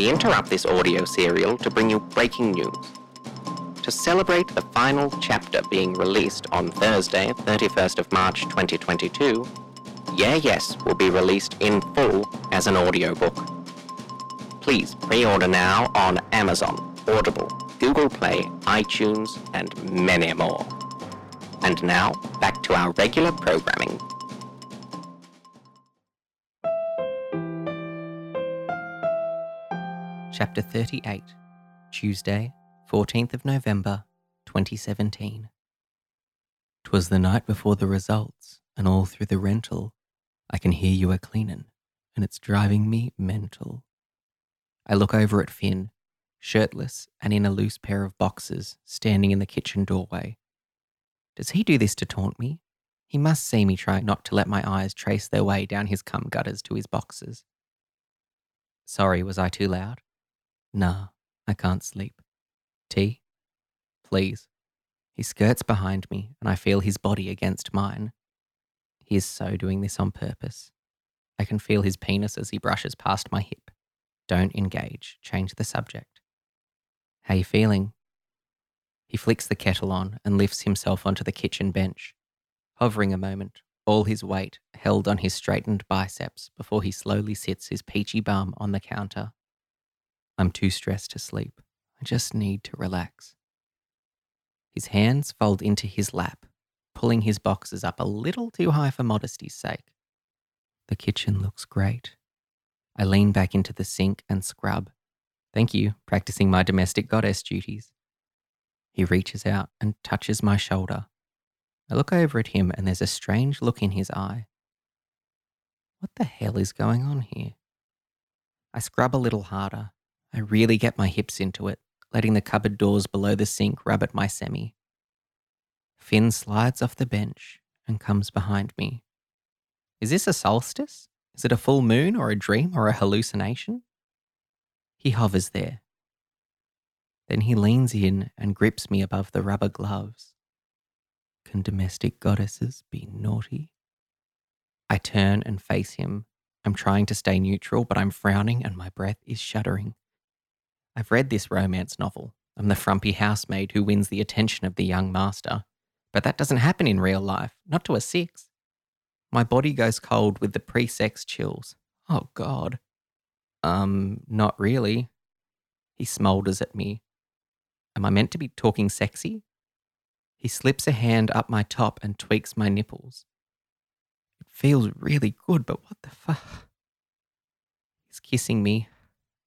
we interrupt this audio serial to bring you breaking news. To celebrate the final chapter being released on Thursday, 31st of March 2022, Yeah Yes will be released in full as an audiobook. Please pre-order now on Amazon, Audible, Google Play, iTunes, and many more. And now, back to our regular programming. Chapter 38, Tuesday, 14th of November, 2017. 'Twas the night before the results, and all through the rental, I can hear you a cleanin', and it's driving me mental. I look over at Finn, shirtless and in a loose pair of boxers, standing in the kitchen doorway. Does he do this to taunt me? He must see me trying not to let my eyes trace their way down his cum gutters to his boxers. Sorry, was I too loud? Nah, I can't sleep. Tea? Please. He skirts behind me, and I feel his body against mine. He is so doing this on purpose. I can feel his penis as he brushes past my hip. Don't engage. Change the subject. How you feeling? He flicks the kettle on and lifts himself onto the kitchen bench, hovering a moment, all his weight held on his straightened biceps before he slowly sits his peachy bum on the counter. I'm too stressed to sleep. I just need to relax. His hands fold into his lap, pulling his boxes up a little too high for modesty's sake. The kitchen looks great. I lean back into the sink and scrub. Thank you, practicing my domestic goddess duties. He reaches out and touches my shoulder. I look over at him and there's a strange look in his eye. What the hell is going on here? I scrub a little harder. I really get my hips into it, letting the cupboard doors below the sink rub at my semi. Finn slides off the bench and comes behind me. Is this a solstice? Is it a full moon or a dream or a hallucination? He hovers there. Then he leans in and grips me above the rubber gloves. Can domestic goddesses be naughty? I turn and face him. I'm trying to stay neutral, but I'm frowning and my breath is shuddering. I've read this romance novel. I'm the frumpy housemaid who wins the attention of the young master. But that doesn't happen in real life, not to a six. My body goes cold with the pre sex chills. Oh, God. Um, not really. He smoulders at me. Am I meant to be talking sexy? He slips a hand up my top and tweaks my nipples. It feels really good, but what the fuck? He's kissing me.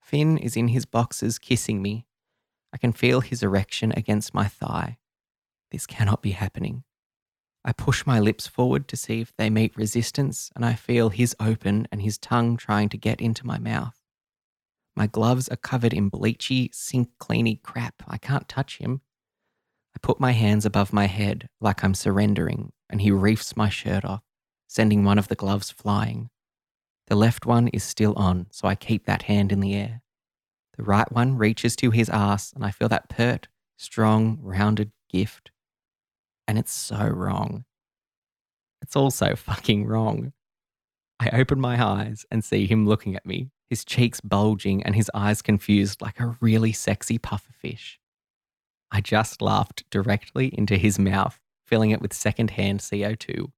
Finn is in his boxes kissing me. I can feel his erection against my thigh. This cannot be happening. I push my lips forward to see if they meet resistance, and I feel his open and his tongue trying to get into my mouth. My gloves are covered in bleachy, sink cleany crap. I can't touch him. I put my hands above my head like I'm surrendering, and he reefs my shirt off, sending one of the gloves flying. The left one is still on, so I keep that hand in the air. The right one reaches to his ass, and I feel that pert, strong, rounded gift. And it's so wrong. It's all so fucking wrong. I open my eyes and see him looking at me, his cheeks bulging and his eyes confused like a really sexy pufferfish. I just laughed directly into his mouth, filling it with secondhand CO2.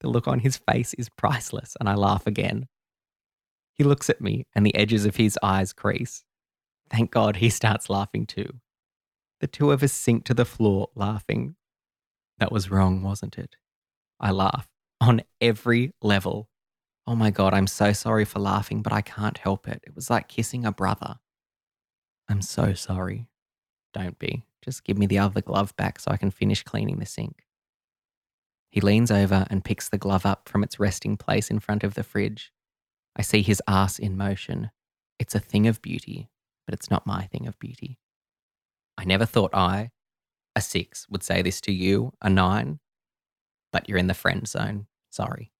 The look on his face is priceless, and I laugh again. He looks at me, and the edges of his eyes crease. Thank God he starts laughing too. The two of us sink to the floor, laughing. That was wrong, wasn't it? I laugh on every level. Oh my God, I'm so sorry for laughing, but I can't help it. It was like kissing a brother. I'm so sorry. Don't be. Just give me the other glove back so I can finish cleaning the sink. He leans over and picks the glove up from its resting place in front of the fridge. I see his ass in motion. It's a thing of beauty, but it's not my thing of beauty. I never thought I, a six, would say this to you, a nine, but you're in the friend zone. Sorry.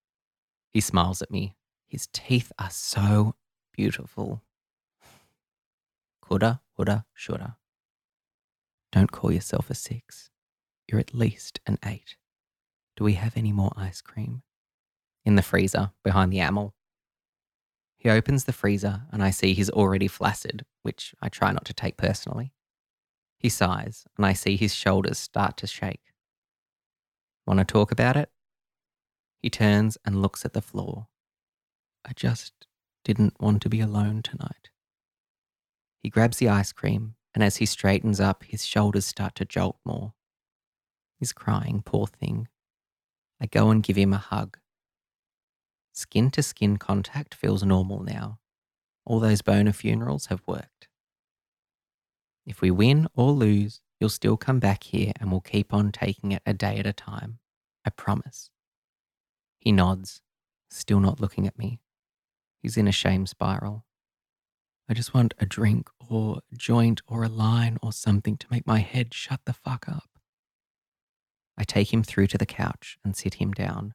He smiles at me. His teeth are so beautiful. Coulda, woulda, shoulda. Don't call yourself a six. You're at least an eight. Do we have any more ice cream? In the freezer, behind the amel. He opens the freezer and I see he's already flaccid, which I try not to take personally. He sighs and I see his shoulders start to shake. Want to talk about it? He turns and looks at the floor. I just didn't want to be alone tonight. He grabs the ice cream, and as he straightens up, his shoulders start to jolt more. He's crying, poor thing. I go and give him a hug. Skin to skin contact feels normal now. All those boner funerals have worked. If we win or lose, you'll still come back here and we'll keep on taking it a day at a time. I promise. He nods, still not looking at me. He's in a shame spiral. I just want a drink or a joint or a line or something to make my head shut the fuck up. I take him through to the couch and sit him down.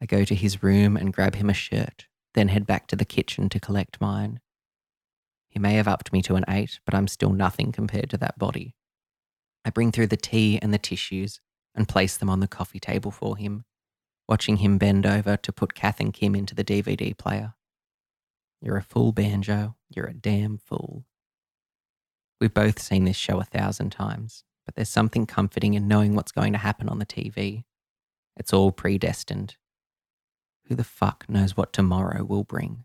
I go to his room and grab him a shirt, then head back to the kitchen to collect mine. He may have upped me to an eight, but I'm still nothing compared to that body. I bring through the tea and the tissues and place them on the coffee table for him, watching him bend over to put Kath and Kim into the DVD player. You're a fool, Banjo. You're a damn fool. We've both seen this show a thousand times, but there's something comforting in knowing what's going to happen on the TV. It's all predestined. Who the fuck knows what tomorrow will bring?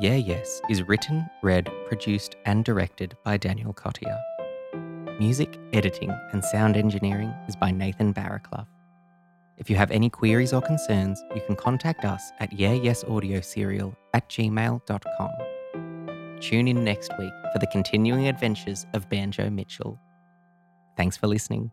Yeah Yes is written, read, produced, and directed by Daniel Cottier. Music, editing, and sound engineering is by Nathan Barraclough. If you have any queries or concerns, you can contact us at yeahyesaudioSerial at gmail.com. Tune in next week for the continuing adventures of Banjo Mitchell. Thanks for listening.